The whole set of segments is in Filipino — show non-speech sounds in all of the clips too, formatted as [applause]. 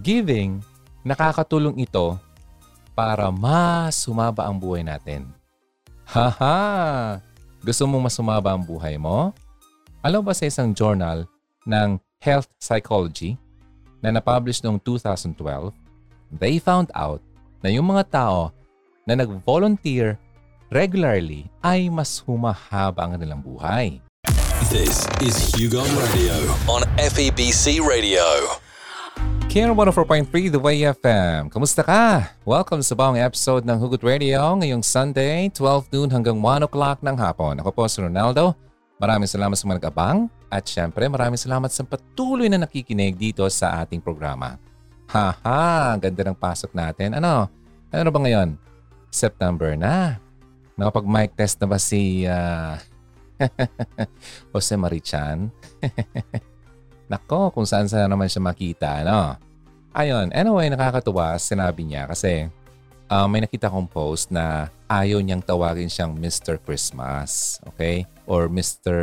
Giving, nakakatulong ito para mas sumaba ang buhay natin. Haha! Gusto mong mas sumaba ang buhay mo? Alam ba sa isang journal ng Health Psychology na napublish noong 2012, they found out na yung mga tao na nag-volunteer regularly ay mas humahaba ang kanilang buhay. This is Hugon Radio on FEBC Radio. Care 104.3 The Way FM. Kamusta ka? Welcome sa bawang episode ng Hugot Radio ngayong Sunday, 12 noon hanggang 1 o'clock ng hapon. Ako po si Ronaldo. Maraming salamat sa mga nag-abang at syempre maraming salamat sa patuloy na nakikinig dito sa ating programa. Haha, ganda ng pasok natin. Ano? Ano ba ngayon? September na. Nakapag-mic test na ba si uh, [laughs] Jose Marichan? [laughs] Nako, kung saan saan naman siya makita, no? Ayun, anyway, nakakatuwa sinabi niya kasi uh, may nakita kong post na ayaw niyang tawagin siyang Mr. Christmas, okay? Or Mr.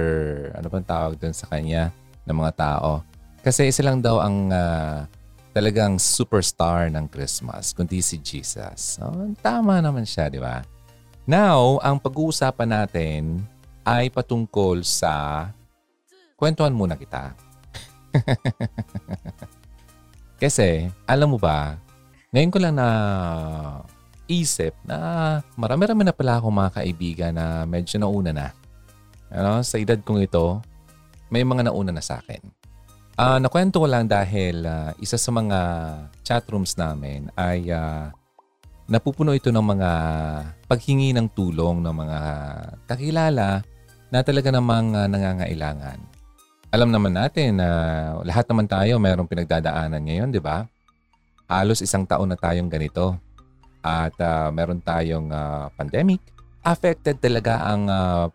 ano bang tawag doon sa kanya ng mga tao. Kasi isa lang daw ang uh, talagang superstar ng Christmas, kundi si Jesus. Oh, tama naman siya, di ba? Now, ang pag-uusapan natin ay patungkol sa... Kwentuhan muna kita. [laughs] Kasi, alam mo ba, ngayon ko lang na isip na marami-rami na pala akong mga kaibigan na medyo nauna na. Ano, sa edad kong ito, may mga nauna na sa akin. Uh, nakwento ko lang dahil uh, isa sa mga chat rooms namin ay uh, napupuno ito ng mga paghingi ng tulong ng mga kakilala na talaga namang uh, nangangailangan alam naman natin na lahat naman tayo mayroong pinagdadaanan ngayon, di ba? Halos isang taon na tayong ganito. At uh, meron tayong uh, pandemic. Affected talaga ang uh,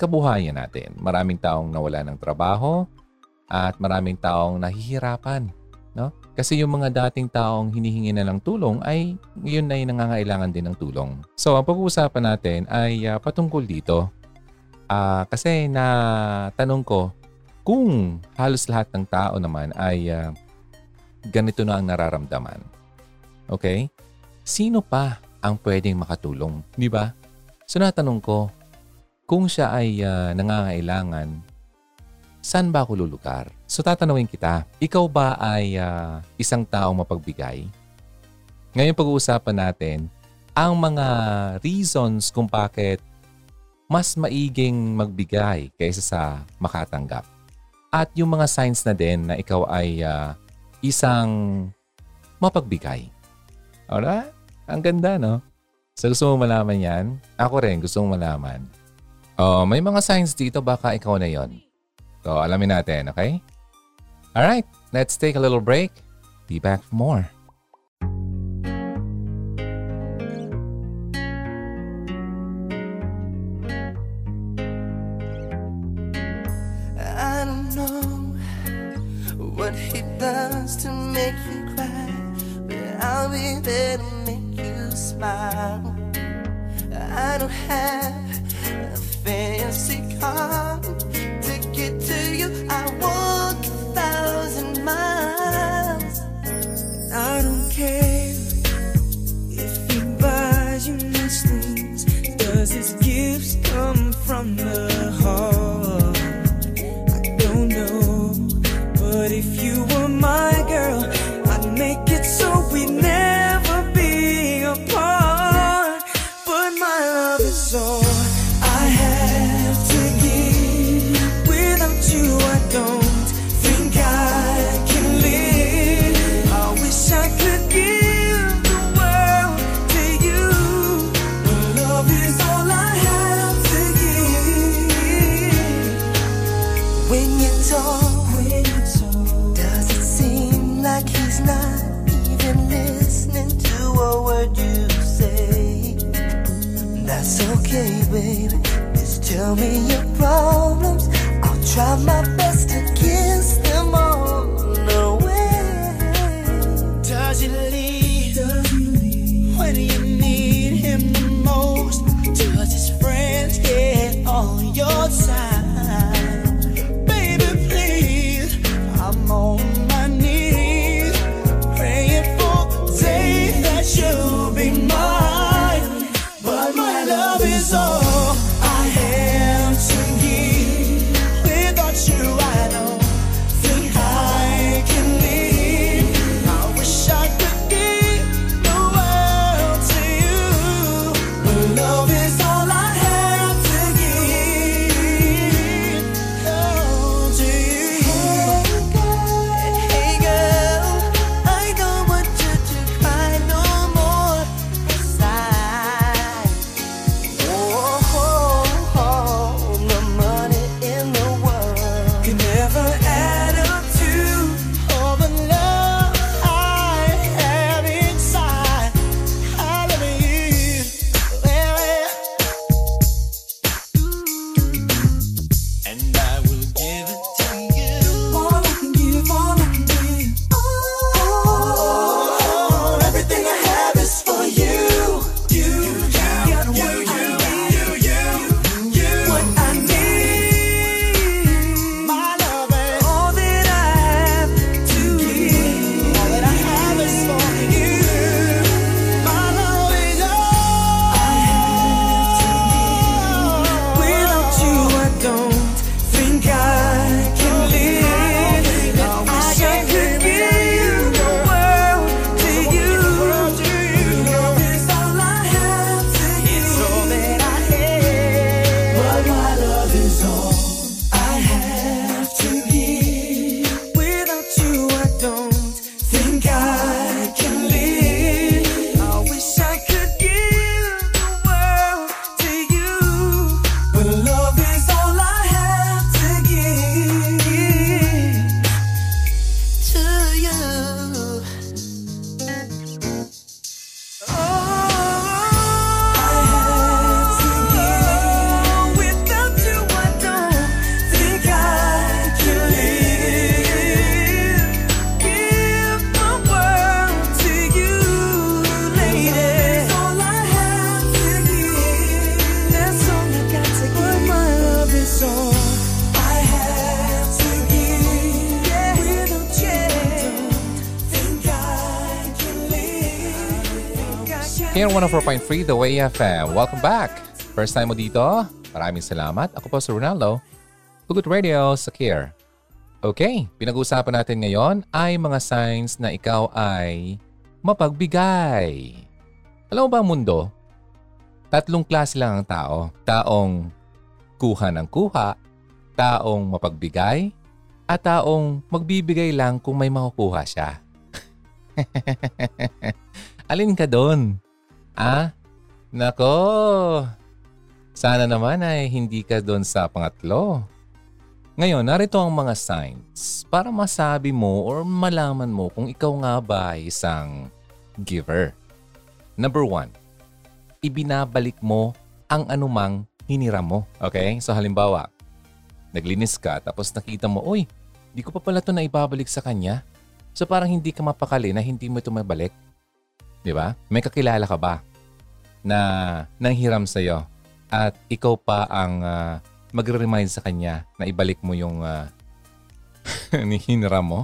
kabuhayan natin. Maraming taong nawala ng trabaho at maraming taong nahihirapan. No? Kasi yung mga dating taong hinihingi na ng tulong ay ngayon na nangangailangan din ng tulong. So ang pag-uusapan natin ay uh, patungkol dito. Uh, kasi na tanong ko, kung halos lahat ng tao naman ay uh, ganito na ang nararamdaman. Okay? Sino pa ang pwedeng makatulong? Di ba? So natanong ko, kung siya ay uh, nangangailangan, saan ba ako lulugar? So tatanungin kita, ikaw ba ay uh, isang taong mapagbigay? Ngayon pag-uusapan natin ang mga reasons kung bakit mas maiging magbigay kaysa sa makatanggap. At yung mga signs na din na ikaw ay uh, isang mapagbigay. Alright? Ang ganda, no? So gusto mo malaman yan? Ako rin, gusto mo malaman. Oh, may mga signs dito, baka ikaw na yon. So, alamin natin, okay? Alright, let's take a little break. Be back for more. that'll make you smile. I don't have a fancy car. Here 104.3 The Way FM. Welcome back. First time mo dito? Maraming salamat. Ako po si Ronaldo. Hugot Radio sa Care. Okay, pinag-uusapan natin ngayon ay mga signs na ikaw ay mapagbigay. Alam mo ba mundo? Tatlong klase lang ang tao. Taong kuha ng kuha, taong mapagbigay, at taong magbibigay lang kung may makukuha siya. [laughs] Alin ka doon? Ah? Nako. Sana naman ay hindi ka doon sa pangatlo. Ngayon, narito ang mga signs para masabi mo or malaman mo kung ikaw nga ba ay isang giver. Number one, ibinabalik mo ang anumang hiniram mo. Okay? So halimbawa, naglinis ka tapos nakita mo, Uy, di ko pa pala ito na ibabalik sa kanya. So parang hindi ka mapakali na hindi mo ito mabalik. Di ba? May kakilala ka ba na nanghiram sa'yo at ikaw pa ang uh, magre-remind sa kanya na ibalik mo yung [laughs] uh, hiniram mo?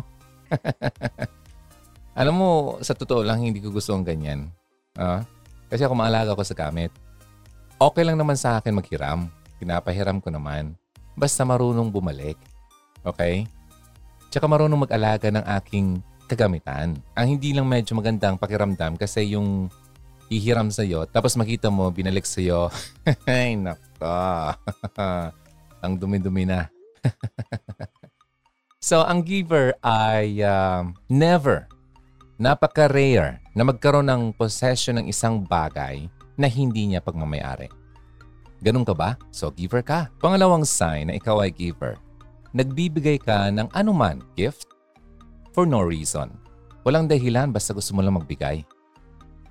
[laughs] Alam mo, sa totoo lang, hindi ko gusto ang ganyan. Uh, kasi ako maalaga ko sa gamit. Okay lang naman sa akin maghiram. Pinapahiram ko naman. Basta marunong bumalik. Okay? Tsaka marunong mag-alaga ng aking kagamitan. Ang hindi lang medyo magandang pakiramdam kasi yung ihiram sa'yo, tapos makita mo, binalik sa'yo. [laughs] Ay, nako. [laughs] ang dumi-dumi na. [laughs] so, ang giver ay uh, never, napaka-rare na magkaroon ng possession ng isang bagay na hindi niya pagmamayari. Ganun ka ba? So, giver ka. Pangalawang sign na ikaw ay giver. Nagbibigay ka ng anuman gift for no reason. Walang dahilan basta gusto mo lang magbigay.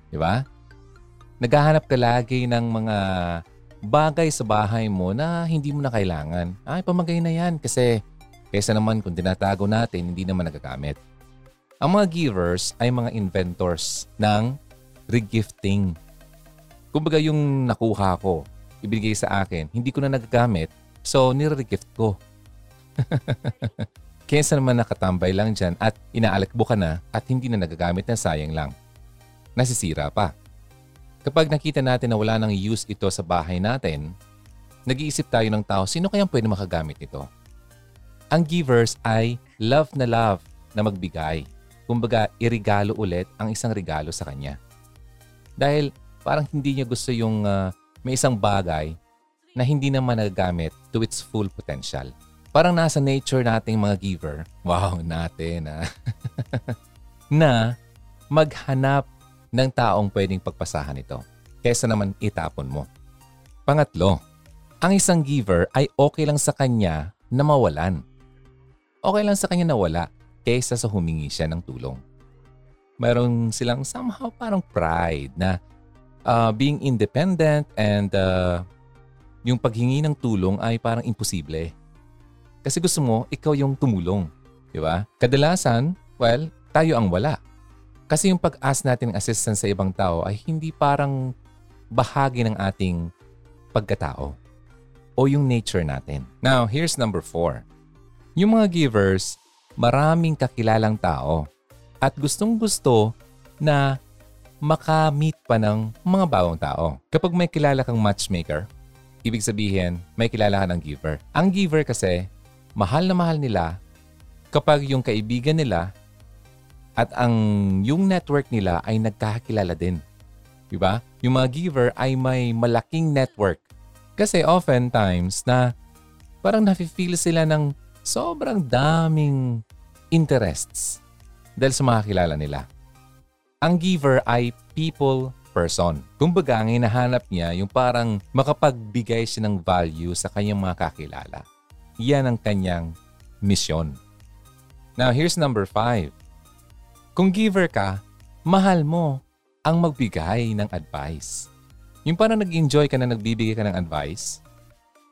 Di ba? Naghahanap ka lagi ng mga bagay sa bahay mo na hindi mo na kailangan. Ay, pamagay na yan kasi kaysa naman kung tinatago natin, hindi naman nagagamit. Ang mga givers ay mga inventors ng regifting. Kumbaga yung nakuha ko, ibigay sa akin, hindi ko na nagagamit, so nire-regift ko. [laughs] Kesa naman nakatambay lang dyan at inaalakbo ka na at hindi na nagagamit na sayang lang. Nasisira pa. Kapag nakita natin na wala nang use ito sa bahay natin, nag-iisip tayo ng tao, sino kayang pwede makagamit ito? Ang givers ay love na love na magbigay. Kumbaga, irigalo ulit ang isang regalo sa kanya. Dahil parang hindi niya gusto yung uh, may isang bagay na hindi naman nagagamit to its full potential. Parang nasa nature nating mga giver, wow, natin ah, [laughs] na maghanap ng taong pwedeng pagpasahan ito kaysa naman itapon mo. Pangatlo, ang isang giver ay okay lang sa kanya na mawalan. Okay lang sa kanya na wala kaysa sa humingi siya ng tulong. Meron silang somehow parang pride na uh, being independent and uh, yung paghingi ng tulong ay parang imposible. Kasi gusto mo, ikaw yung tumulong. Di ba? Kadalasan, well, tayo ang wala. Kasi yung pag-ask natin ng assistance sa ibang tao ay hindi parang bahagi ng ating pagkatao o yung nature natin. Now, here's number four. Yung mga givers, maraming kakilalang tao at gustong gusto na makamit pa ng mga bagong tao. Kapag may kilala kang matchmaker, ibig sabihin may kilala ka ng giver. Ang giver kasi, mahal na mahal nila kapag yung kaibigan nila at ang yung network nila ay nagkakilala din. Di ba? Yung mga giver ay may malaking network. Kasi oftentimes na parang nafe-feel sila ng sobrang daming interests dahil sa mga kilala nila. Ang giver ay people person. Kumbaga, ang hinahanap niya yung parang makapagbigay siya ng value sa kanyang mga kakilala. Yan ang kanyang misyon. Now, here's number five. Kung giver ka, mahal mo ang magbigay ng advice. Yung parang nag-enjoy ka na nagbibigay ka ng advice.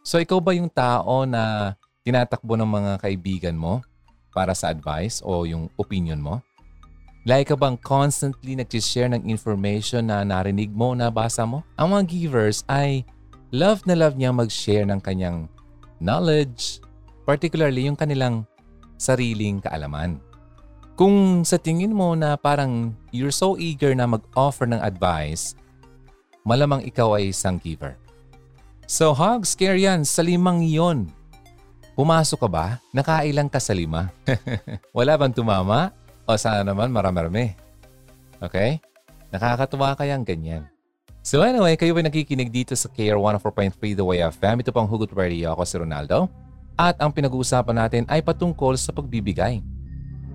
So ikaw ba yung tao na tinatakbo ng mga kaibigan mo para sa advice o yung opinion mo? Like ka bang constantly nag-share ng information na narinig mo, nabasa mo? Ang mga givers ay love na love niya mag-share ng kanyang knowledge, particularly yung kanilang sariling kaalaman. Kung sa tingin mo na parang you're so eager na mag-offer ng advice malamang ikaw ay isang giver. So hog scare yan sa limang yon. Pumasok ka ba? Nakailang ka sa lima? [laughs] Wala bang tumama? O sana naman marami-rami? Okay? Nakakatuwa kayang ganyan. So anyway, kayo ay nakikinig dito sa KR 104.3 The Way FM. Ito pang Hugot Radio. Ako si Ronaldo. At ang pinag-uusapan natin ay patungkol sa pagbibigay.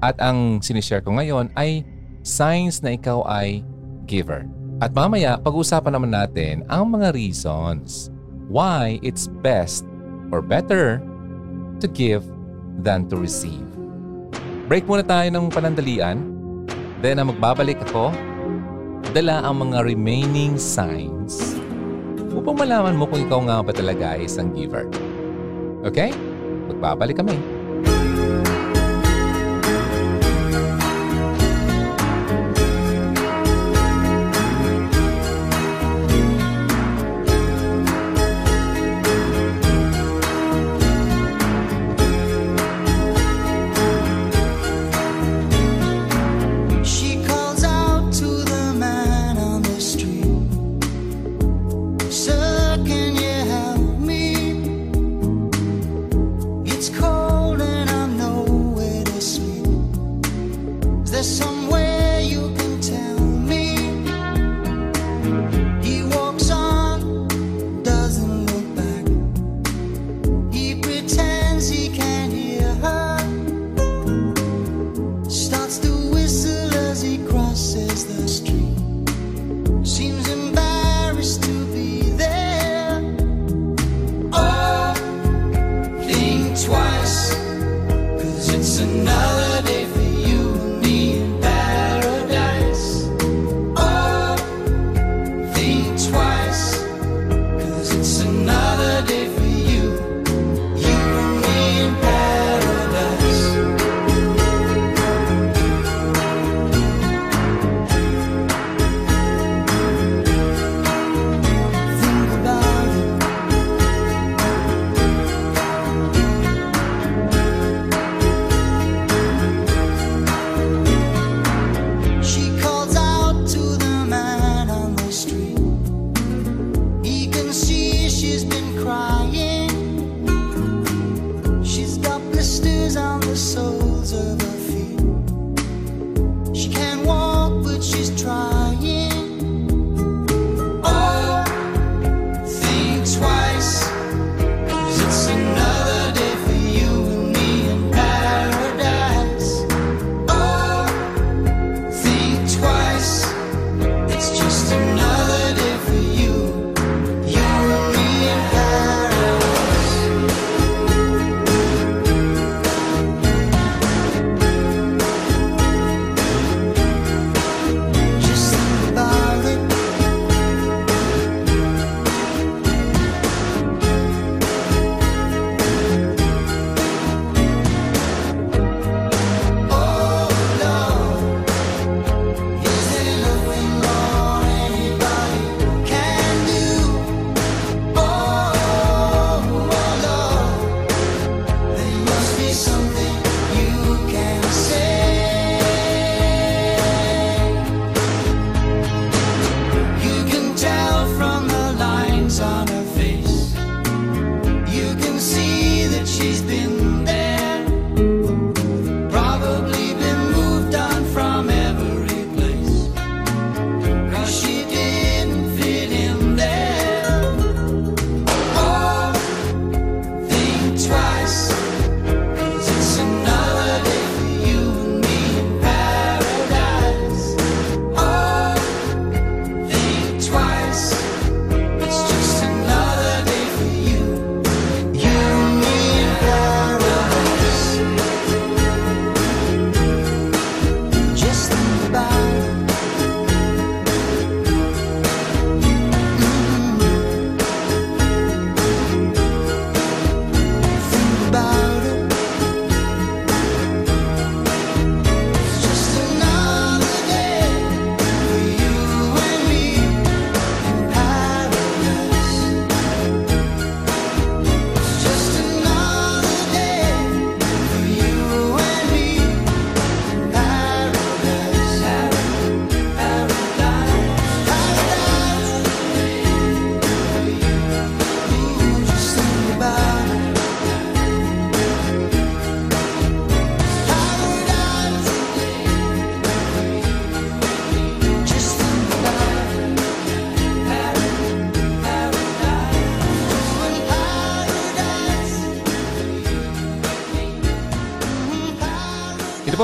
At ang sinishare ko ngayon ay signs na ikaw ay giver. At mamaya, pag-uusapan naman natin ang mga reasons why it's best or better to give than to receive. Break muna tayo ng panandalian. Then, ang magbabalik ako, dala ang mga remaining signs upang malaman mo kung ikaw nga ba talaga ay isang giver. Okay? Magbabalik kami.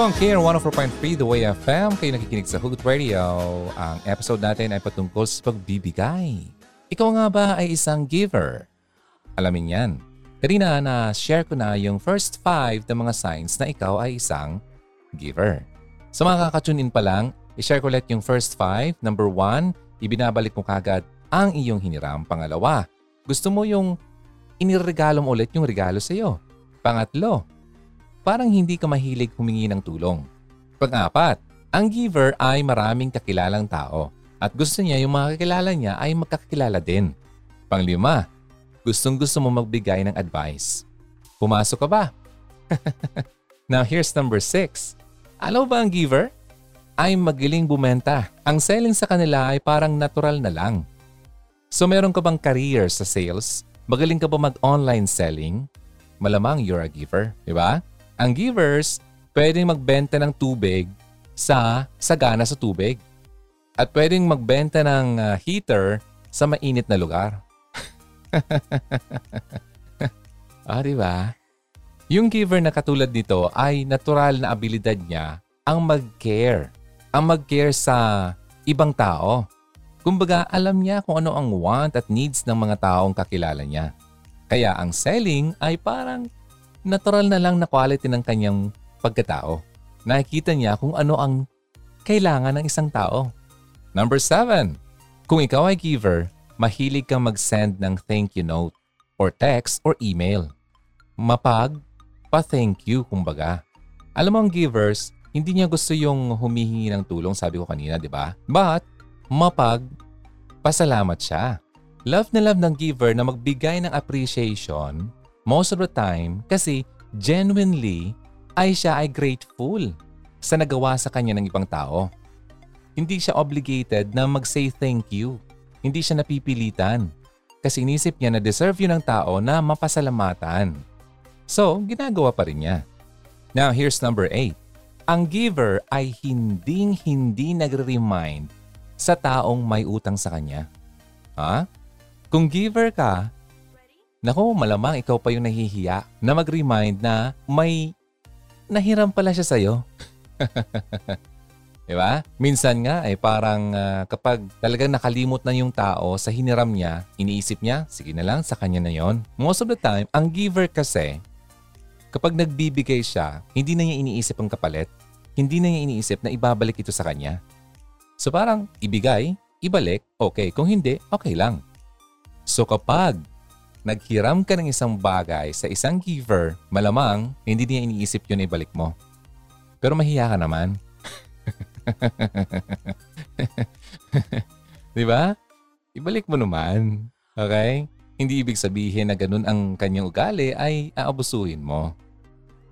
Ang Care 104.3 The Way FM. Kayo nakikinig sa Hugot Radio. Ang episode natin ay patungkol sa pagbibigay. Ikaw nga ba ay isang giver? Alamin yan. Kanina na share ko na yung first five na mga signs na ikaw ay isang giver. Sa mga kakatune in pa lang, i-share ko ulit yung first five. Number one, ibinabalik mo kagad ang iyong hiniram. Pangalawa, gusto mo yung iniregalo mo ulit yung regalo sa iyo. Pangatlo, parang hindi ka mahilig humingi ng tulong. Pang-apat, ang giver ay maraming kakilalang tao at gusto niya yung mga kakilala niya ay magkakilala din. Panglima, gustong gusto mo magbigay ng advice. Pumasok ka ba? [laughs] Now here's number six. Alam mo ba ang giver? Ay magaling bumenta. Ang selling sa kanila ay parang natural na lang. So meron ka bang career sa sales? Magaling ka ba mag-online selling? Malamang you're a giver, di ba? Ang givers, pwedeng magbenta ng tubig sa sagana sa tubig. At pwedeng magbenta ng uh, heater sa mainit na lugar. [laughs] ah, di ba? Yung giver na katulad nito ay natural na abilidad niya ang mag-care. Ang mag-care sa ibang tao. Kumbaga, alam niya kung ano ang want at needs ng mga taong kakilala niya. Kaya ang selling ay parang natural na lang na quality ng kanyang pagkatao. Nakikita niya kung ano ang kailangan ng isang tao. Number seven, kung ikaw ay giver, mahilig kang mag-send ng thank you note or text or email. Mapag, pa-thank you kumbaga. Alam mo ang givers, hindi niya gusto yung humihingi ng tulong, sabi ko kanina, di ba? But, mapag, pasalamat siya. Love na love ng giver na magbigay ng appreciation most of the time kasi genuinely ay siya ay grateful sa nagawa sa kanya ng ibang tao. Hindi siya obligated na mag-say thank you. Hindi siya napipilitan. Kasi inisip niya na deserve yun ng tao na mapasalamatan. So, ginagawa pa rin niya. Now, here's number eight. Ang giver ay hinding-hindi nagre-remind sa taong may utang sa kanya. Ha? Kung giver ka, nako malamang ikaw pa yung nahihiya na mag-remind na may nahiram pala siya sa'yo. [laughs] Di ba? Minsan nga ay parang uh, kapag talagang nakalimot na yung tao sa hiniram niya, iniisip niya, sige na lang, sa kanya na yon. Most of the time, ang giver kasi, kapag nagbibigay siya, hindi na niya iniisip ang kapalit. Hindi na niya iniisip na ibabalik ito sa kanya. So parang ibigay, ibalik, okay. Kung hindi, okay lang. So kapag naghiram ka ng isang bagay sa isang giver, malamang hindi niya iniisip yun ibalik mo. Pero mahiya ka naman. [laughs] Di ba? Ibalik mo naman. Okay? Hindi ibig sabihin na ganun ang kanyang ugali ay aabusuhin mo.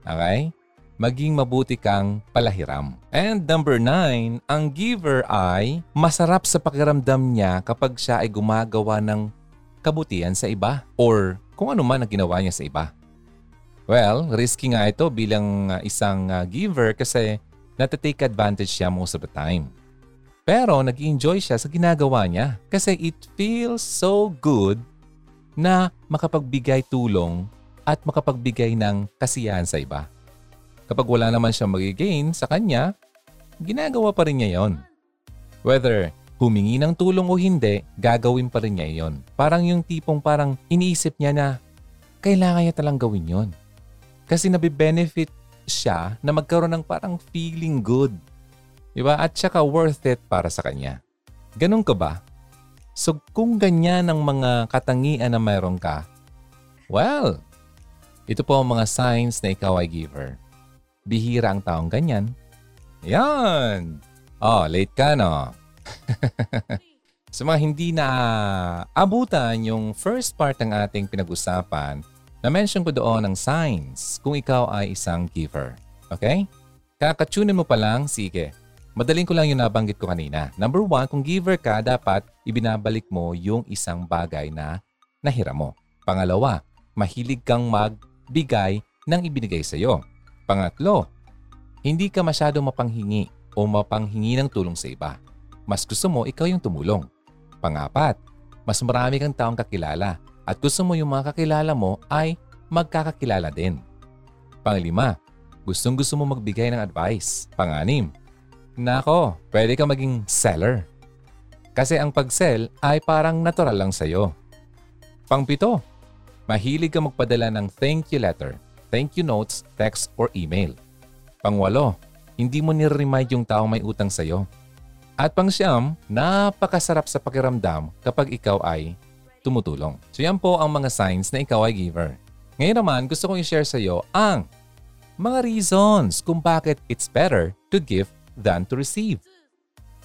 Okay? Maging mabuti kang palahiram. And number nine, ang giver ay masarap sa pakiramdam niya kapag siya ay gumagawa ng kabutihan sa iba or kung ano man ang ginawa niya sa iba. Well, risky nga ito bilang uh, isang uh, giver kasi natatake advantage siya most of the time. Pero nag enjoy siya sa ginagawa niya kasi it feels so good na makapagbigay tulong at makapagbigay ng kasiyahan sa iba. Kapag wala naman siyang magigain sa kanya, ginagawa pa rin niya yon. Whether humingi ng tulong o hindi, gagawin pa rin niya yon. Parang yung tipong parang iniisip niya na kailangan niya talang gawin yon. Kasi nabibenefit siya na magkaroon ng parang feeling good. Diba? At saka worth it para sa kanya. Ganun ka ba? So kung ganyan ang mga katangian na mayroon ka, well, ito po ang mga signs na ikaw ay giver. Bihira ang taong ganyan. Yan! Oh, late ka no? [laughs] Sa mga hindi na abutan yung first part ng ating pinag-usapan, na-mention ko doon ang signs kung ikaw ay isang giver. Okay? Kakatunin mo pa lang, sige. Madaling ko lang yung nabanggit ko kanina. Number one, kung giver ka, dapat ibinabalik mo yung isang bagay na nahiram mo. Pangalawa, mahilig kang magbigay ng ibinigay sa iyo. Pangatlo, hindi ka masyado mapanghingi o mapanghingi ng tulong sa iba. Mas gusto mo ikaw yung tumulong. Pangapat, mas marami kang taong kakilala at gusto mo yung mga kakilala mo ay magkakakilala din. Panglima, gustong gusto mo magbigay ng advice. Panganim, nako, pwede ka maging seller. Kasi ang pag-sell ay parang natural lang sa'yo. Pangpito, mahilig ka magpadala ng thank you letter, thank you notes, text, or email. Pangwalo, hindi mo nire-remind yung taong may utang sa'yo. At pangsyam, napakasarap sa pakiramdam kapag ikaw ay tumutulong. So yan po ang mga signs na ikaw ay giver. Ngayon naman, gusto kong i-share sa iyo ang mga reasons kung bakit it's better to give than to receive.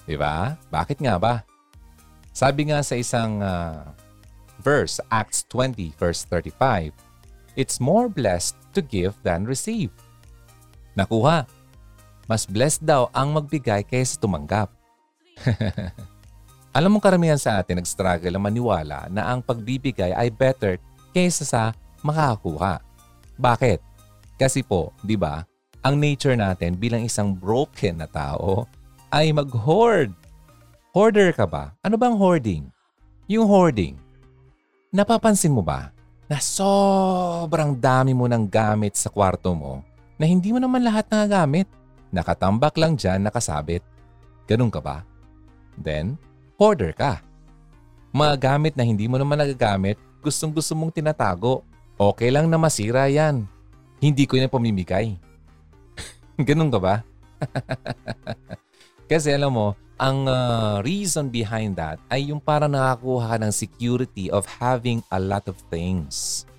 Diba? Bakit nga ba? Sabi nga sa isang uh, verse, Acts 20 verse 35, It's more blessed to give than receive. Nakuha. Mas blessed daw ang magbigay kaysa tumanggap. [laughs] Alam mo karamihan sa atin nag-struggle ang maniwala na ang pagbibigay ay better kaysa sa makakakuha. Bakit? Kasi po, di ba, ang nature natin bilang isang broken na tao ay mag-hoard. Hoarder ka ba? Ano bang hoarding? Yung hoarding, napapansin mo ba na sobrang dami mo ng gamit sa kwarto mo na hindi mo naman lahat nagagamit? Nakatambak lang dyan, nakasabit. Ganun ka ba? Then, hoarder ka. Mga gamit na hindi mo naman nagagamit, gustong gusto mong tinatago Okay lang na masira yan. Hindi ko na pamimigay. [laughs] Ganun ka ba? [laughs] Kasi alam mo, ang uh, reason behind that ay yung para nakakuha ka ng security of having a lot of things.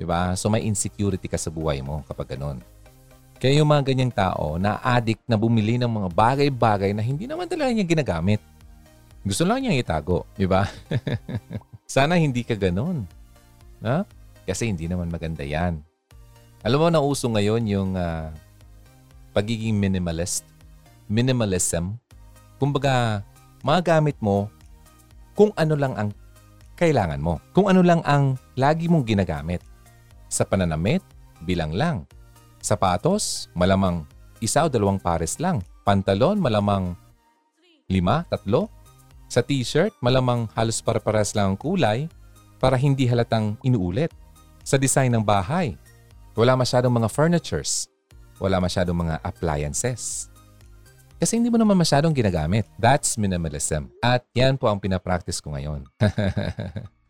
Diba? So may insecurity ka sa buhay mo kapag ganun. Kaya yung mga ganyang tao na addict na bumili ng mga bagay-bagay na hindi naman talaga niya ginagamit. Gusto lang niya itago, di ba? [laughs] Sana hindi ka ganun. Ha? Kasi hindi naman maganda yan. Alam mo, nauso ngayon yung uh, pagiging minimalist. Minimalism. Kumbaga, magamit mo kung ano lang ang kailangan mo. Kung ano lang ang lagi mong ginagamit. Sa pananamit, bilang lang. Sapatos, malamang isa o dalawang pares lang. Pantalon, malamang lima, tatlo. Sa t-shirt, malamang halos para-paras lang ang kulay para hindi halatang inuulit sa design ng bahay. Wala masyadong mga furnitures. Wala masyadong mga appliances. Kasi hindi mo naman masyadong ginagamit. That's minimalism. At yan po ang pinapractice ko ngayon. [laughs]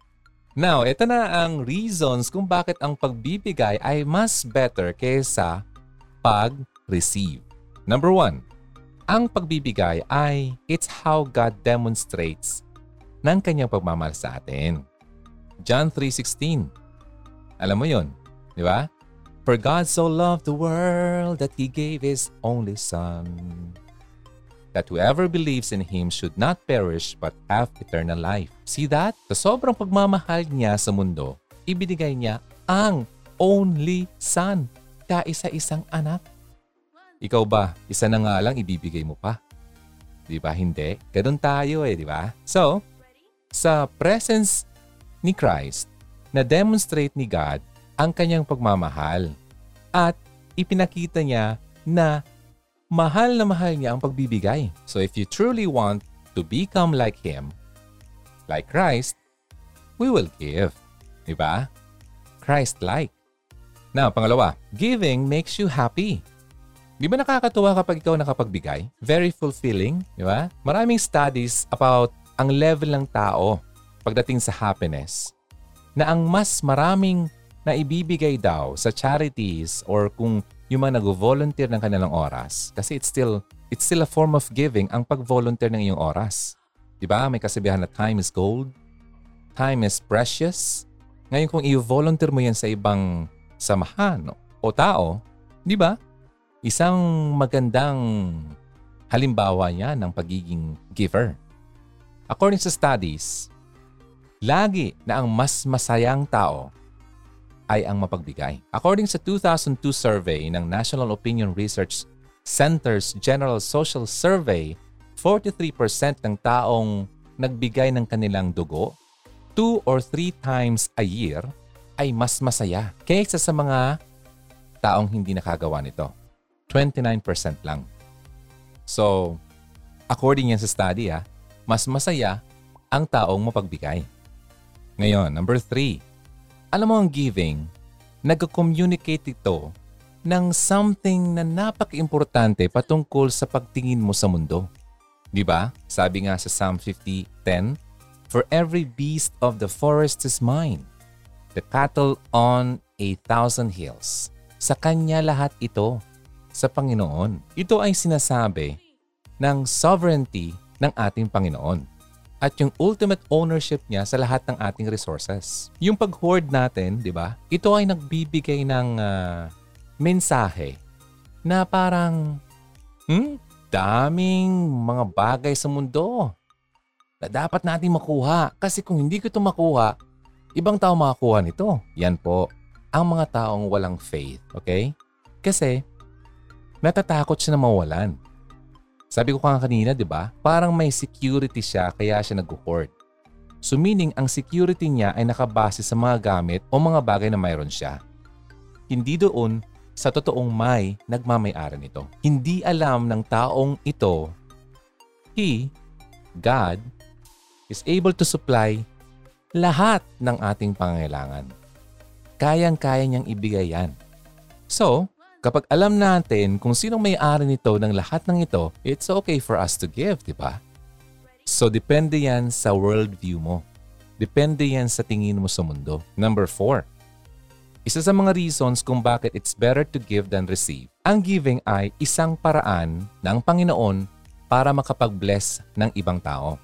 Now, ito na ang reasons kung bakit ang pagbibigay ay mas better kaysa pag-receive. Number one, ang pagbibigay ay it's how God demonstrates ng kanyang pagmamahal sa atin. John 3.16 alam mo yon, di ba? For God so loved the world that He gave His only Son, that whoever believes in Him should not perish but have eternal life. See that? Sa sobrang pagmamahal niya sa mundo, ibinigay niya ang only Son, kaisa-isang anak. Ikaw ba, isa na nga lang ibibigay mo pa? Di ba hindi? Ganun tayo eh, di ba? So, sa presence ni Christ, na demonstrate ni God ang kanyang pagmamahal at ipinakita niya na mahal na mahal niya ang pagbibigay. So if you truly want to become like Him, like Christ, we will give. Diba? Christ-like. Now, pangalawa, giving makes you happy. Di ba nakakatuwa kapag ikaw nakapagbigay? Very fulfilling, di ba? Maraming studies about ang level ng tao pagdating sa happiness na ang mas maraming na ibibigay daw sa charities or kung yung mga nag-volunteer ng kanilang oras kasi it's still it's still a form of giving ang pag-volunteer ng iyong oras. 'Di ba? May kasabihan na time is gold. Time is precious. Ngayon kung i-volunteer mo yan sa ibang samahan o tao, 'di ba? Isang magandang halimbawa yan ng pagiging giver. According sa studies, Lagi na ang mas masayang tao ay ang mapagbigay. According sa 2002 survey ng National Opinion Research Center's General Social Survey, 43% ng taong nagbigay ng kanilang dugo two or three times a year ay mas masaya kaysa sa mga taong hindi nakagawa nito. 29% lang. So, according yan sa study, ah, mas masaya ang taong mapagbigay. Ngayon, number three. Alam mo ang giving, nag-communicate ito ng something na napaka-importante patungkol sa pagtingin mo sa mundo. Di ba? Sabi nga sa Psalm 50:10, For every beast of the forest is mine, the cattle on a thousand hills. Sa Kanya lahat ito, sa Panginoon. Ito ay sinasabi ng sovereignty ng ating Panginoon at yung ultimate ownership niya sa lahat ng ating resources. Yung pag-hoard natin, di ba? Ito ay nagbibigay ng ah, mensahe na parang, hmm, daming mga bagay sa mundo na dapat natin makuha. Kasi kung hindi ko ito makuha, ibang tao makakuha nito. Yan po, ang mga taong walang faith. Okay? Kasi, natatakot siya na mawalan. Sabi ko nga kanina, di ba? Parang may security siya kaya siya nag-hoard. So meaning, ang security niya ay nakabase sa mga gamit o mga bagay na mayroon siya. Hindi doon sa totoong may nagmamayari nito. Hindi alam ng taong ito, He, God, is able to supply lahat ng ating pangangailangan. Kayang-kaya niyang ibigay yan. So, kapag alam natin kung sinong may-ari nito ng lahat ng ito, it's okay for us to give, di ba? So, depende yan sa worldview mo. Depende yan sa tingin mo sa mundo. Number four, isa sa mga reasons kung bakit it's better to give than receive. Ang giving ay isang paraan ng Panginoon para makapag-bless ng ibang tao.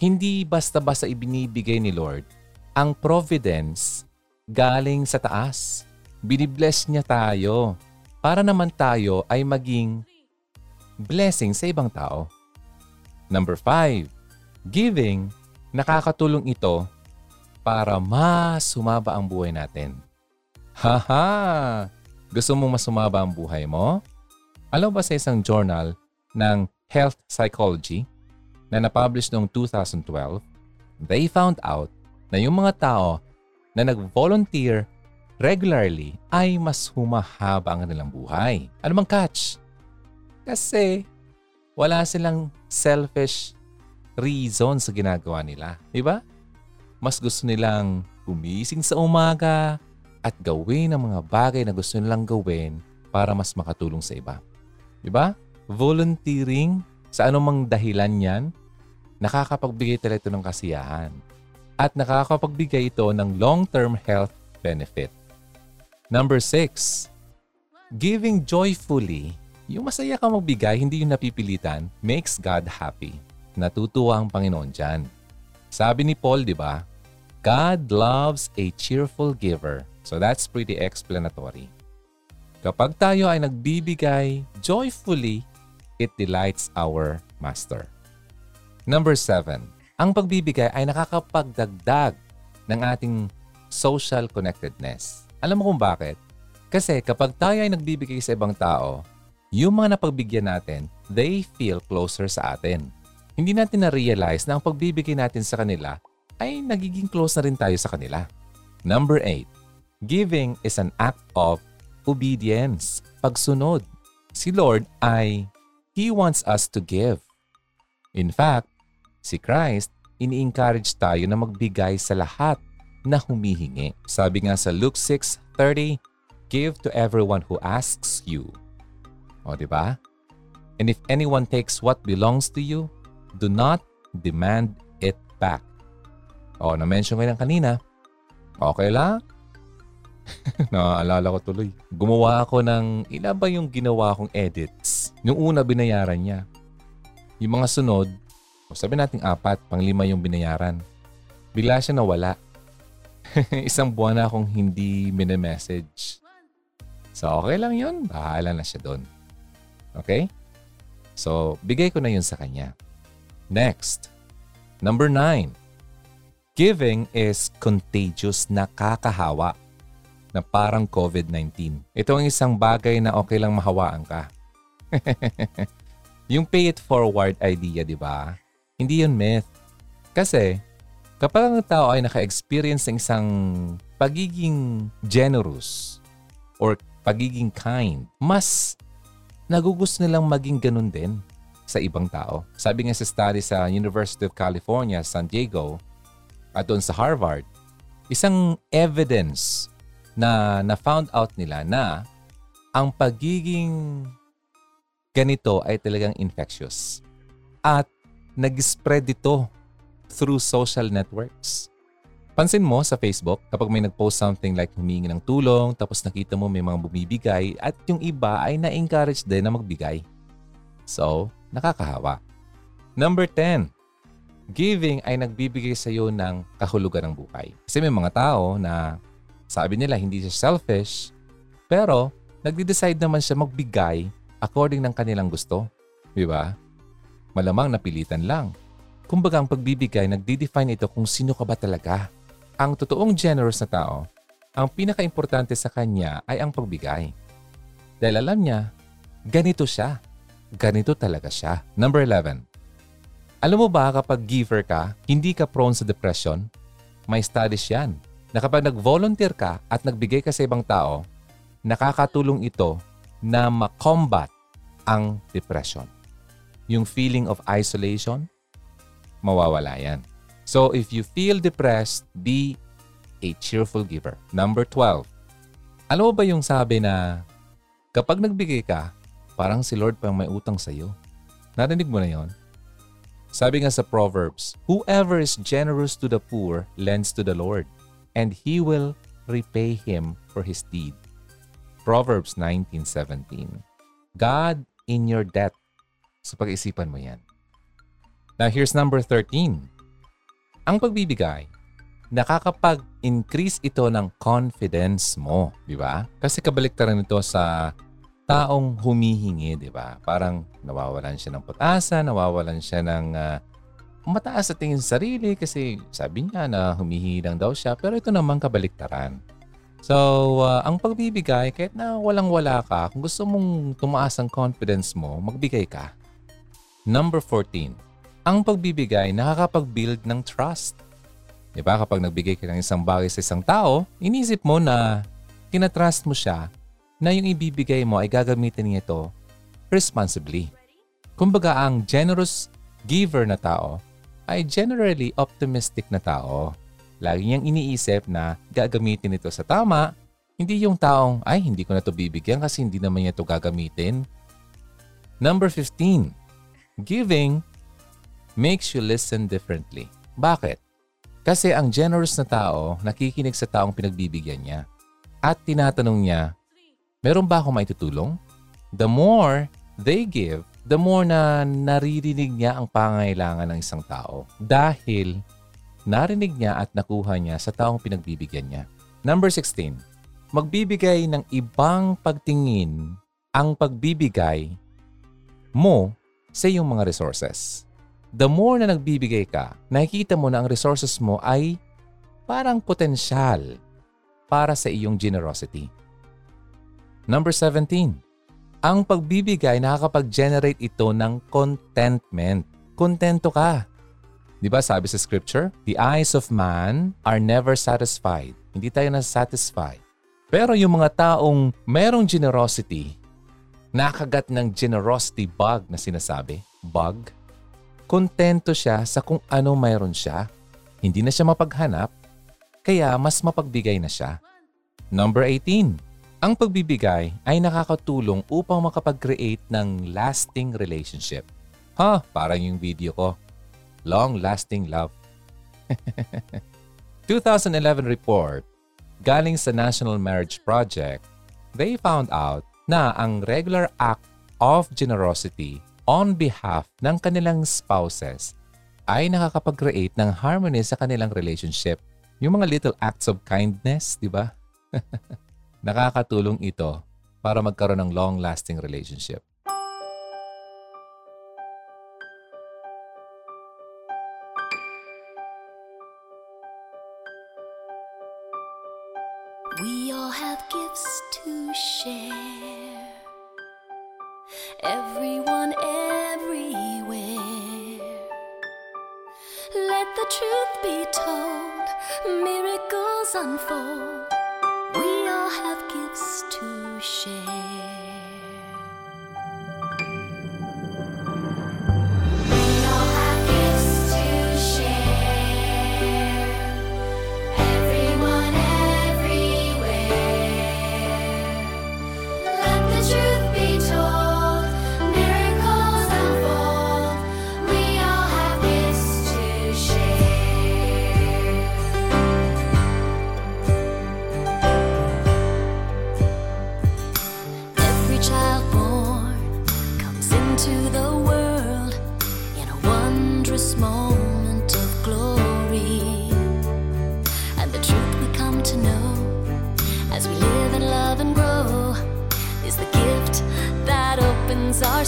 Hindi basta-basta ibinibigay ni Lord ang providence galing sa taas. Binibless niya tayo para naman tayo ay maging blessing sa ibang tao. Number five, giving, nakakatulong ito para mas sumaba ang buhay natin. Haha! Gusto mong mas sumaba ang buhay mo? Alam ba sa isang journal ng Health Psychology na napublish noong 2012, they found out na yung mga tao na nag-volunteer regularly ay mas humahaba ang kanilang buhay. Ano bang catch? Kasi wala silang selfish reason sa ginagawa nila. Di ba? Mas gusto nilang gumising sa umaga at gawin ang mga bagay na gusto nilang gawin para mas makatulong sa iba. Di ba? Volunteering sa anumang dahilan yan, nakakapagbigay talaga ito ng kasiyahan. At nakakapagbigay ito ng long-term health benefit. Number six, giving joyfully. Yung masaya ka magbigay, hindi yung napipilitan, makes God happy. Natutuwa ang Panginoon dyan. Sabi ni Paul, di ba? God loves a cheerful giver. So that's pretty explanatory. Kapag tayo ay nagbibigay joyfully, it delights our Master. Number seven, ang pagbibigay ay nakakapagdagdag ng ating social connectedness. Alam mo kung bakit? Kasi kapag tayo ay nagbibigay sa ibang tao, yung mga napagbigyan natin, they feel closer sa atin. Hindi natin na-realize na ang pagbibigay natin sa kanila ay nagiging close na rin tayo sa kanila. Number 8. Giving is an act of obedience, pagsunod. Si Lord ay He wants us to give. In fact, si Christ, ini-encourage tayo na magbigay sa lahat na humihingi. Sabi nga sa Luke 6.30, Give to everyone who asks you. O, di ba? And if anyone takes what belongs to you, do not demand it back. O, na-mention ko yan kanina. Okay lang? [laughs] Naaalala ko tuloy. Gumawa ako ng, ilan ba yung ginawa kong edits? Yung una, binayaran niya. Yung mga sunod, sabi natin apat, panglima yung binayaran. Bigla siya nawala. [laughs] Isang buwan na akong hindi message. So, okay lang yun. Bahala na siya doon. Okay? So, bigay ko na yun sa kanya. Next. Number nine. Giving is contagious, nakakahawa na parang COVID-19. Ito ang isang bagay na okay lang mahawaan ka. [laughs] yung pay it forward idea, di ba? Hindi yun myth. Kasi kapag ang tao ay naka-experience ng isang pagiging generous or pagiging kind, mas nagugusto nilang maging ganun din sa ibang tao. Sabi nga sa study sa University of California, San Diego, at doon sa Harvard, isang evidence na na-found out nila na ang pagiging ganito ay talagang infectious. At nag-spread ito through social networks. Pansin mo sa Facebook, kapag may nag-post something like humingi ng tulong, tapos nakita mo may mga bumibigay, at yung iba ay na-encourage din na magbigay. So, nakakahawa. Number 10, giving ay nagbibigay sa iyo ng kahulugan ng buhay. Kasi may mga tao na sabi nila hindi siya selfish, pero nagde-decide naman siya magbigay according ng kanilang gusto. Di ba? Malamang napilitan lang. Kumbaga ang pagbibigay, nagdi-define ito kung sino ka ba talaga. Ang totoong generous na tao, ang pinaka-importante sa kanya ay ang pagbigay. Dahil alam niya, ganito siya. Ganito talaga siya. Number 11. Alam mo ba kapag giver ka, hindi ka prone sa depression? May studies yan na kapag nag-volunteer ka at nagbigay ka sa ibang tao, nakakatulong ito na makombat ang depression. Yung feeling of isolation, mawawala yan. So if you feel depressed, be a cheerful giver. Number 12. Alam mo ba yung sabi na kapag nagbigay ka, parang si Lord pang may utang sa iyo? Narinig mo na yon? Sabi nga sa Proverbs, Whoever is generous to the poor lends to the Lord, and He will repay him for his deed. Proverbs 19.17 God in your debt. Sa pag-isipan mo yan. Now here's number 13. Ang pagbibigay, nakakapag-increase ito ng confidence mo, di ba? Kasi kabaliktaran ito sa taong humihingi, di ba? Parang nawawalan siya ng pag-asa, nawawalan siya ng uh, mataas sa tingin sa sarili kasi sabi niya na humihingi lang daw siya. Pero ito naman kabaliktaran. So, uh, ang pagbibigay, kahit na walang-wala ka, kung gusto mong tumaas ang confidence mo, magbigay ka. Number 14. Ang pagbibigay nakakapag-build ng trust. Diba? Kapag nagbigay ka ng isang bagay sa isang tao, inisip mo na tinatrust mo siya na yung ibibigay mo ay gagamitin niya ito responsibly. Kumbaga, ang generous giver na tao ay generally optimistic na tao. Lagi niyang iniisip na gagamitin ito sa tama, hindi yung taong, ay, hindi ko na ito bibigyan kasi hindi naman niya ito gagamitin. Number 15. Giving makes you listen differently. Bakit? Kasi ang generous na tao nakikinig sa taong pinagbibigyan niya. At tinatanong niya, meron ba akong maitutulong? The more they give, the more na naririnig niya ang pangailangan ng isang tao. Dahil narinig niya at nakuha niya sa taong pinagbibigyan niya. Number 16. Magbibigay ng ibang pagtingin ang pagbibigay mo sa iyong mga resources. The more na nagbibigay ka, nakikita mo na ang resources mo ay parang potensyal para sa iyong generosity. Number 17. Ang pagbibigay nakakapag-generate ito ng contentment. Kontento ka. Di ba sabi sa scripture? The eyes of man are never satisfied. Hindi tayo na-satisfy. Pero yung mga taong merong generosity, nakagat ng generosity bug na sinasabi, bug, kontento siya sa kung ano mayroon siya. Hindi na siya mapaghanap, kaya mas mapagbigay na siya. Number 18. Ang pagbibigay ay nakakatulong upang makapag-create ng lasting relationship. Ha, parang yung video ko. Long-lasting love. [laughs] 2011 report galing sa National Marriage Project, they found out na ang regular act of generosity on behalf ng kanilang spouses ay nakakapag-create ng harmony sa kanilang relationship. Yung mga little acts of kindness, di ba? [laughs] Nakakatulong ito para magkaroon ng long-lasting relationship. Opens our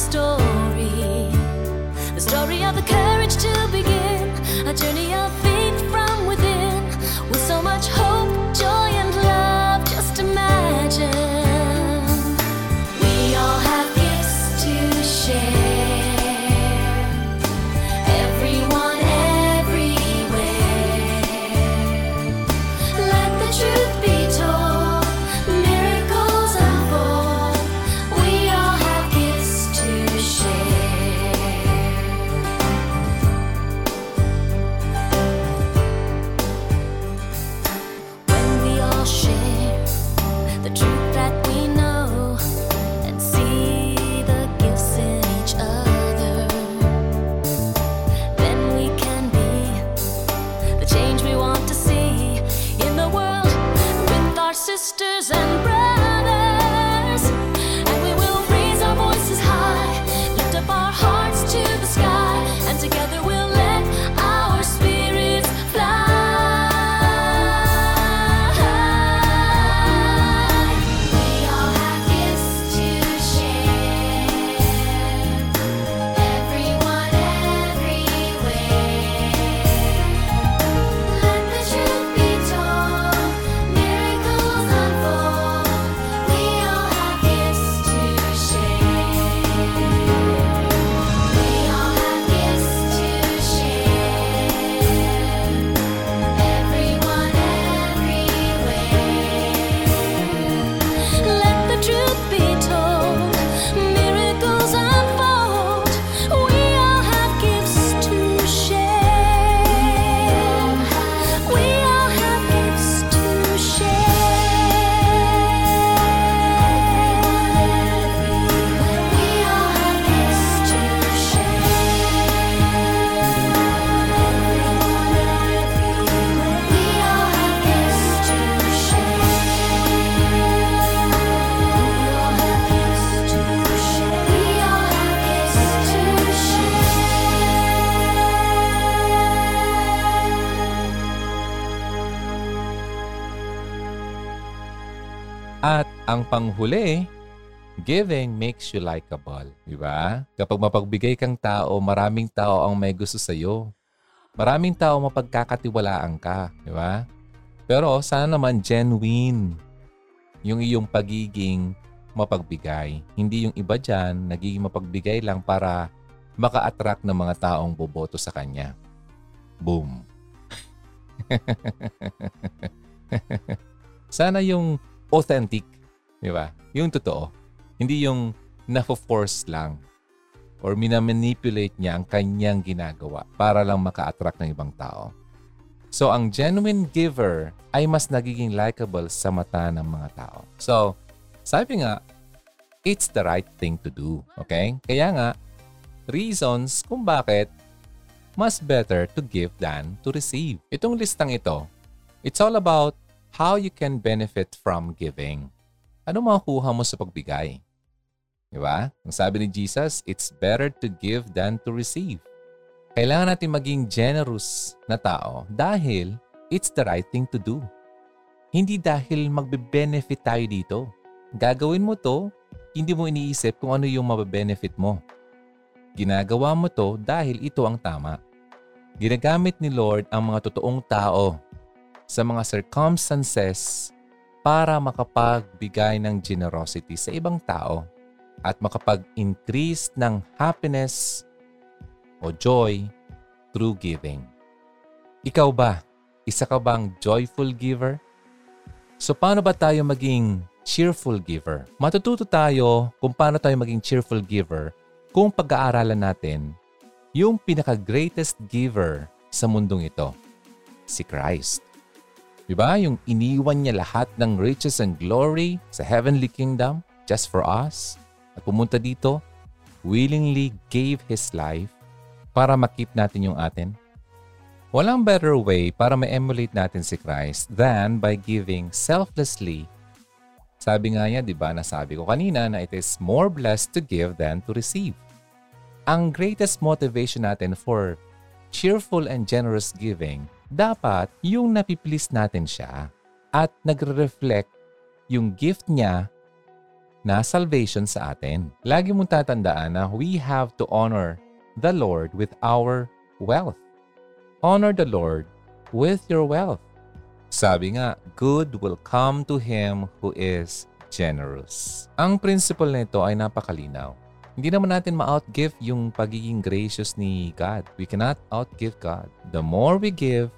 panghuli, giving makes you likable. Di ba? Kapag mapagbigay kang tao, maraming tao ang may gusto sa'yo. Maraming tao mapagkakatiwalaan ka. Di ba? Pero sana naman genuine yung iyong pagiging mapagbigay. Hindi yung iba dyan, nagiging mapagbigay lang para maka-attract ng mga taong boboto sa kanya. Boom. [laughs] Sana yung authentic, di ba? Yung totoo. Hindi yung na-force lang or minamanipulate niya ang kanyang ginagawa para lang maka-attract ng ibang tao. So, ang genuine giver ay mas nagiging likable sa mata ng mga tao. So, sabi nga, it's the right thing to do. Okay? Kaya nga, reasons kung bakit mas better to give than to receive. Itong listang ito, it's all about how you can benefit from giving. Ano makukuha mo sa pagbigay? Di ba? Ang sabi ni Jesus, it's better to give than to receive. Kailangan natin maging generous na tao dahil it's the right thing to do. Hindi dahil magbe-benefit tayo dito. Gagawin mo to, hindi mo iniisip kung ano yung mabe-benefit mo. Ginagawa mo to dahil ito ang tama. Ginagamit ni Lord ang mga totoong tao sa mga circumstances para makapagbigay ng generosity sa ibang tao at makapag-increase ng happiness o joy through giving. Ikaw ba? Isa ka bang joyful giver? So paano ba tayo maging cheerful giver? Matututo tayo kung paano tayo maging cheerful giver kung pag-aaralan natin yung pinaka-greatest giver sa mundong ito, si Christ. Diba? Yung iniwan niya lahat ng riches and glory sa heavenly kingdom just for us. At pumunta dito, willingly gave His life para makip natin yung atin. Walang better way para ma-emulate natin si Christ than by giving selflessly. Sabi nga niya, di ba, nasabi ko kanina na it is more blessed to give than to receive. Ang greatest motivation natin for cheerful and generous giving, dapat yung napiplease natin siya at nagre-reflect yung gift niya na salvation sa atin. Lagi mong tatandaan na we have to honor the Lord with our wealth. Honor the Lord with your wealth. Sabi nga, good will come to him who is generous. Ang principle nito ay napakalinaw. Hindi naman natin ma-outgive yung pagiging gracious ni God. We cannot outgive God. The more we give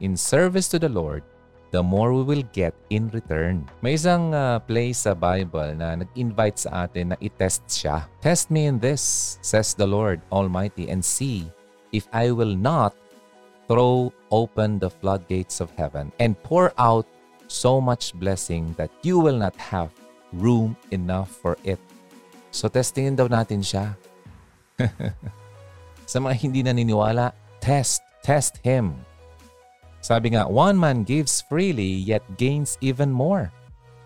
in service to the Lord, the more we will get in return. May isang uh, place sa Bible na nag-invite sa atin na i-test siya. Test me in this, says the Lord Almighty, and see if I will not throw open the floodgates of heaven and pour out so much blessing that you will not have room enough for it. So testingin daw natin siya. [laughs] Sa mga hindi naniniwala, test, test Him. Sabi nga, one man gives freely yet gains even more.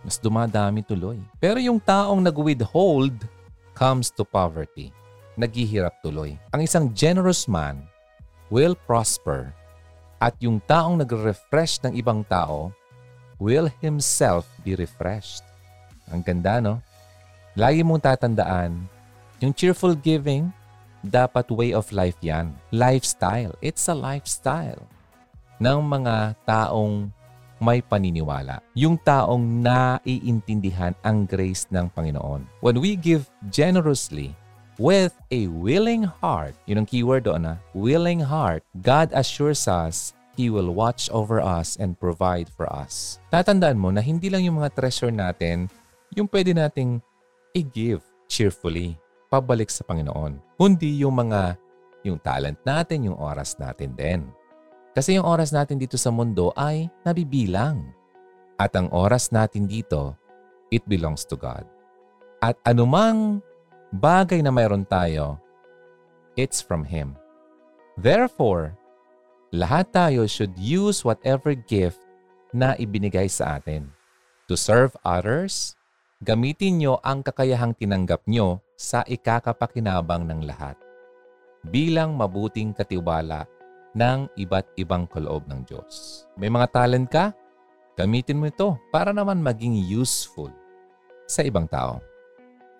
Mas dumadami tuloy. Pero yung taong nag-withhold comes to poverty. Naghihirap tuloy. Ang isang generous man will prosper at yung taong nag-refresh ng ibang tao will himself be refreshed. Ang ganda, no? Lagi mong tatandaan, yung cheerful giving, dapat way of life yan. Lifestyle. It's a lifestyle ng mga taong may paniniwala. Yung taong naiintindihan ang grace ng Panginoon. When we give generously, with a willing heart, yun ang keyword doon na, willing heart, God assures us He will watch over us and provide for us. Tatandaan mo na hindi lang yung mga treasure natin yung pwede nating i-give cheerfully pabalik sa Panginoon. Kundi yung mga, yung talent natin, yung oras natin din. Kasi yung oras natin dito sa mundo ay nabibilang. At ang oras natin dito, it belongs to God. At anumang bagay na mayroon tayo, it's from Him. Therefore, lahat tayo should use whatever gift na ibinigay sa atin. To serve others, gamitin nyo ang kakayahang tinanggap nyo sa ikakapakinabang ng lahat. Bilang mabuting katiwala ng iba't ibang kaloob ng Diyos. May mga talent ka? Gamitin mo ito para naman maging useful sa ibang tao.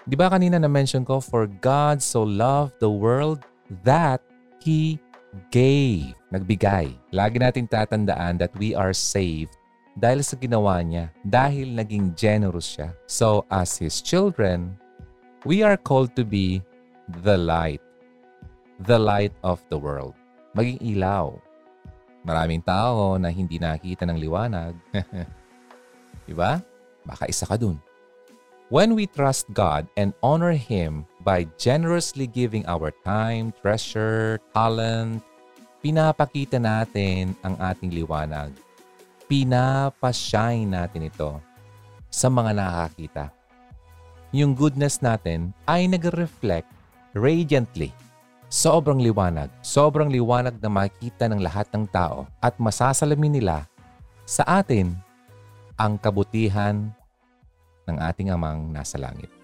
Di ba kanina na-mention ko, For God so loved the world that He gave. Nagbigay. Lagi nating tatandaan that we are saved dahil sa ginawa niya, dahil naging generous siya. So as His children, we are called to be the light. The light of the world. Maging ilaw. Maraming tao na hindi nakita ng liwanag. [laughs] diba? Baka isa ka dun. When we trust God and honor Him by generously giving our time, treasure, talent, pinapakita natin ang ating liwanag. Pinapashine natin ito sa mga nakakita. Yung goodness natin ay nag-reflect radiantly. Sobrang liwanag. Sobrang liwanag na makita ng lahat ng tao at masasalamin nila sa atin ang kabutihan ng ating amang nasa langit.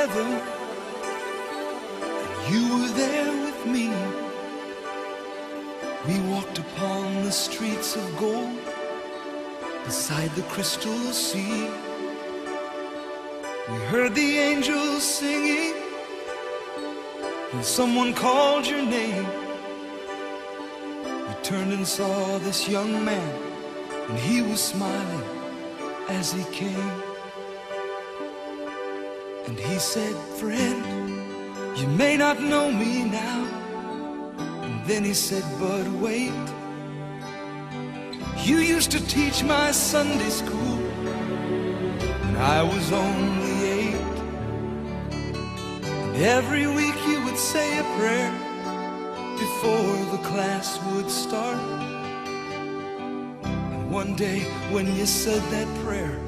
Went to heaven, and you were there with me. We walked upon the streets of gold, beside the crystal sea. We heard the angels singing, and someone called your name. We turned and saw this young man, and he was smiling as he came. And he said, Friend, you may not know me now. And then he said, But wait. You used to teach my Sunday school when I was only eight. And every week you would say a prayer before the class would start. And one day when you said that prayer,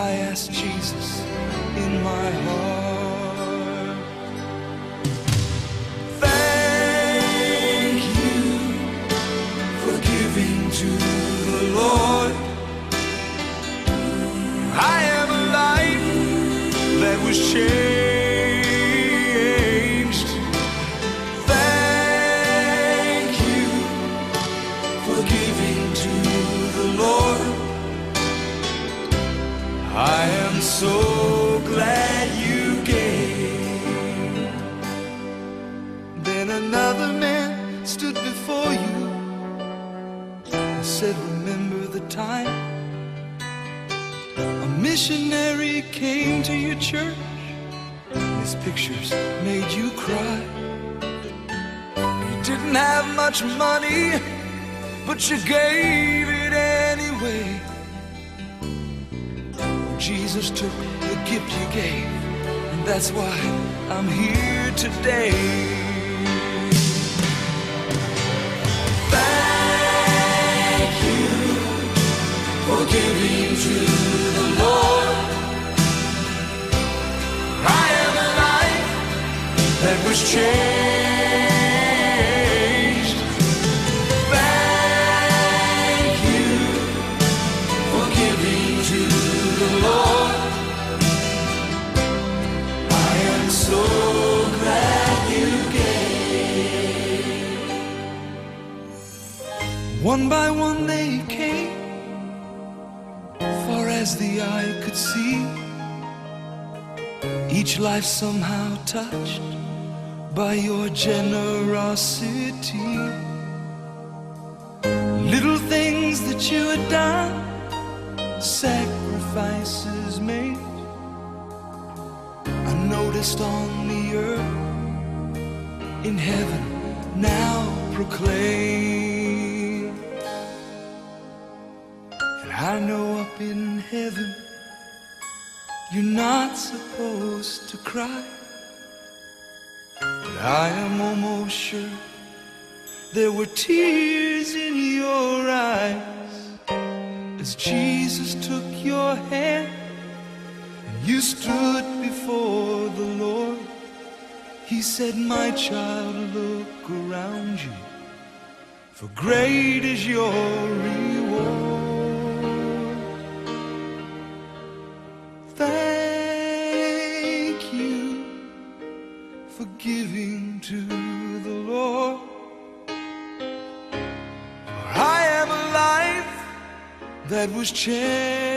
I ask Jesus in my heart. Jesus took the gift you gave, and that's why I'm here today. Thank you for giving to the Lord. I am a life that was changed. One by one they came, far as the eye could see. Each life somehow touched by your generosity. Little things that you had done sacrifices made. I noticed on the earth, in heaven, now proclaim. I know up in heaven, you're not supposed to cry. But I am almost sure there were tears in your eyes as Jesus took your hand and you stood before the Lord. He said, My child, look around you, for great is your reward. Thank you for giving to the Lord. For I am a life that was changed.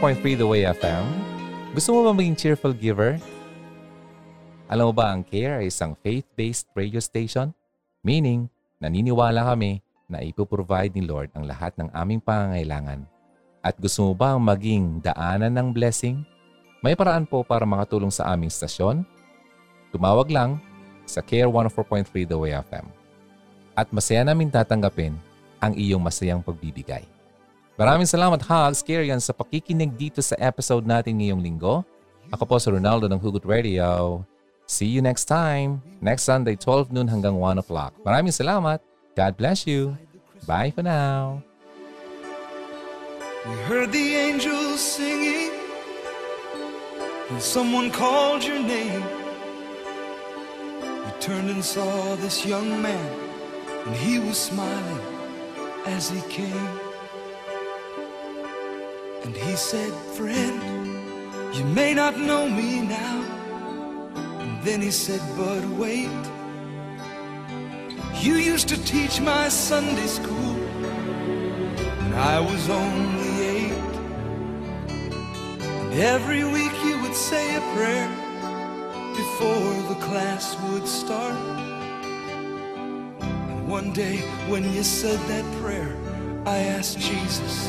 104.3 The Way FM. Gusto mo ba maging cheerful giver? Alam mo ba ang Care ay isang faith-based radio station? Meaning, naniniwala kami na ipoprovide ni Lord ang lahat ng aming pangangailangan. At gusto mo ba maging daanan ng blessing? May paraan po para makatulong sa aming stasyon? Tumawag lang sa Care 104.3 The Way FM. At masaya namin tatanggapin ang iyong masayang pagbibigay. Maraming salamat Hugs, Kirian, sa pakikinig dito sa episode natin ngayong linggo. Ako po si Ronaldo ng Hugot Radio. See you next time. Next Sunday, 12 noon hanggang 1 o'clock. Maraming salamat. God bless you. Bye for now. We heard the angels singing, and someone called your name. You turned and saw this young man, and he was smiling. as he came. And he said, Friend, you may not know me now. And then he said, But wait. You used to teach my Sunday school when I was only eight. And every week you would say a prayer before the class would start. And one day when you said that prayer, I asked Jesus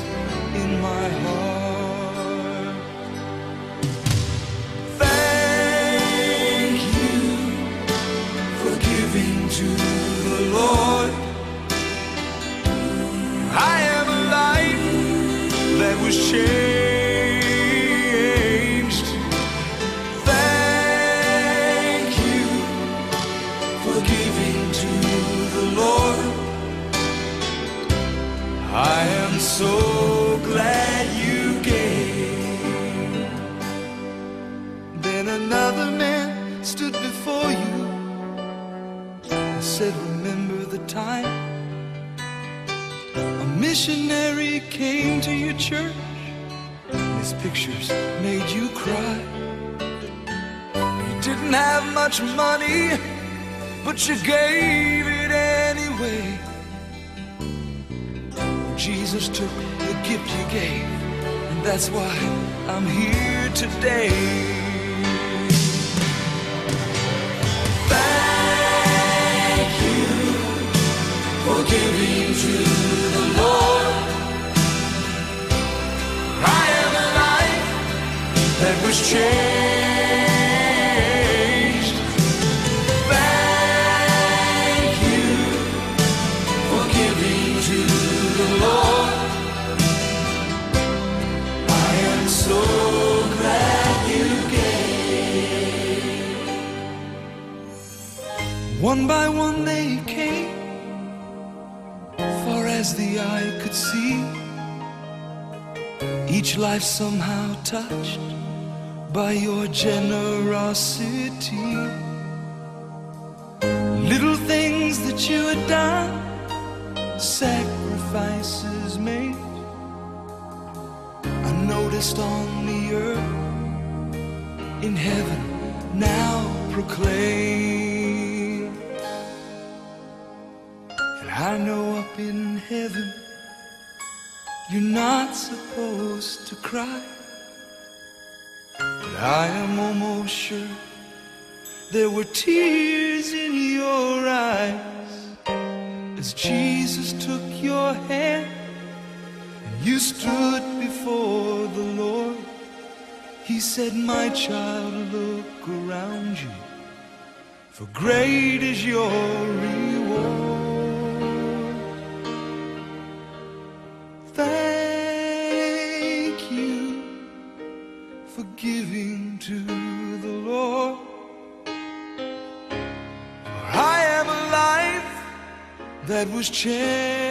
in my heart. Time a missionary came to your church his pictures made you cry. You didn't have much money, but you gave it anyway. Jesus took the gift you gave, and that's why I'm here today. One by one they the eye could see. Each life somehow touched by your generosity. Little things that you had done sacrifices made. I noticed on the earth, in heaven, now proclaim. I know up in heaven, you're not supposed to cry. But I am almost sure there were tears in your eyes as Jesus took your hand and you stood before the Lord. He said, My child, look around you, for great is your reward. Thank you for giving to the Lord. For I am a life that was changed.